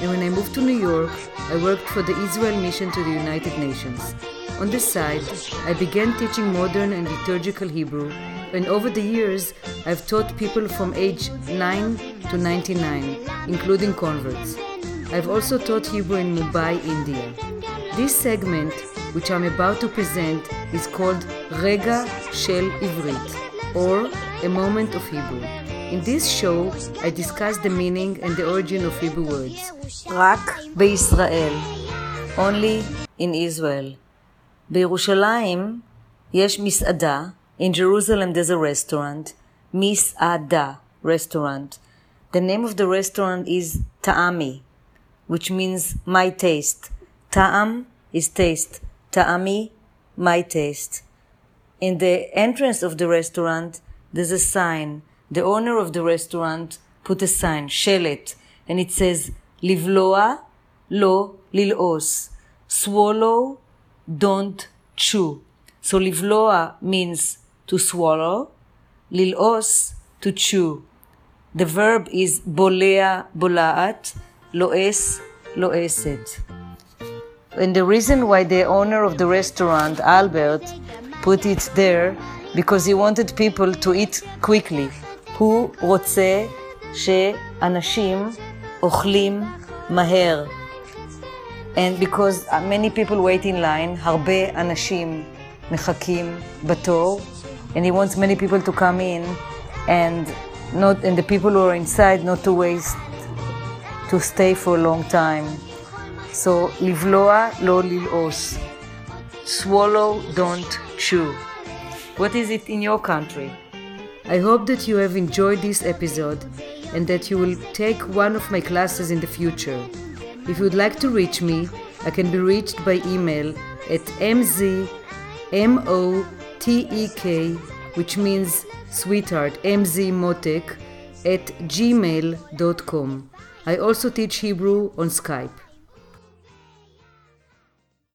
and when I moved to New York, I worked for the Israel Mission to the United Nations. On this side, I began teaching modern and liturgical Hebrew, and over the years, I've taught people from age 9 to 99, including converts. I've also taught Hebrew in Mumbai, India. This segment, which I'm about to present, is called Rega Shel Ivrit, or A Moment of Hebrew. In this show, I discuss the meaning and the origin of Hebrew words. רק בישראל. Only in Israel. בירושלים יש מסעדה. In Jerusalem there's a restaurant. מסעדה, restaurant. The name of the restaurant is Ta'ami, which means my taste. Ta'am is taste. Ta'ami, my taste. In the entrance of the restaurant, there's a sign. The owner of the restaurant put a sign, shelet, and it says, לבלוע, לא ללעוס. Swallow, don't chew. So לבלוע means to swallow, ללעוס, to chew. The verb is בולע, בולעת, לועס, לועסת. And the reason why the owner of the restaurant, Albert, put it there, because he wanted people to eat quickly. הוא רוצה שאנשים אוכלים מהר. And because many people wait in line, הרבה אנשים מחכים בתור, and he wants many people to come in, and not and the people who are inside not to waste, to stay for a long time. So לבלוע, לא ללעוס. Swallow, don't chew. What is it in your country? I hope that you have enjoyed this episode and that you will take one of my classes in the future. If you would like to reach me, I can be reached by email at mzmotek, which means sweetheart, mzmotek, at gmail.com. I also teach Hebrew on Skype.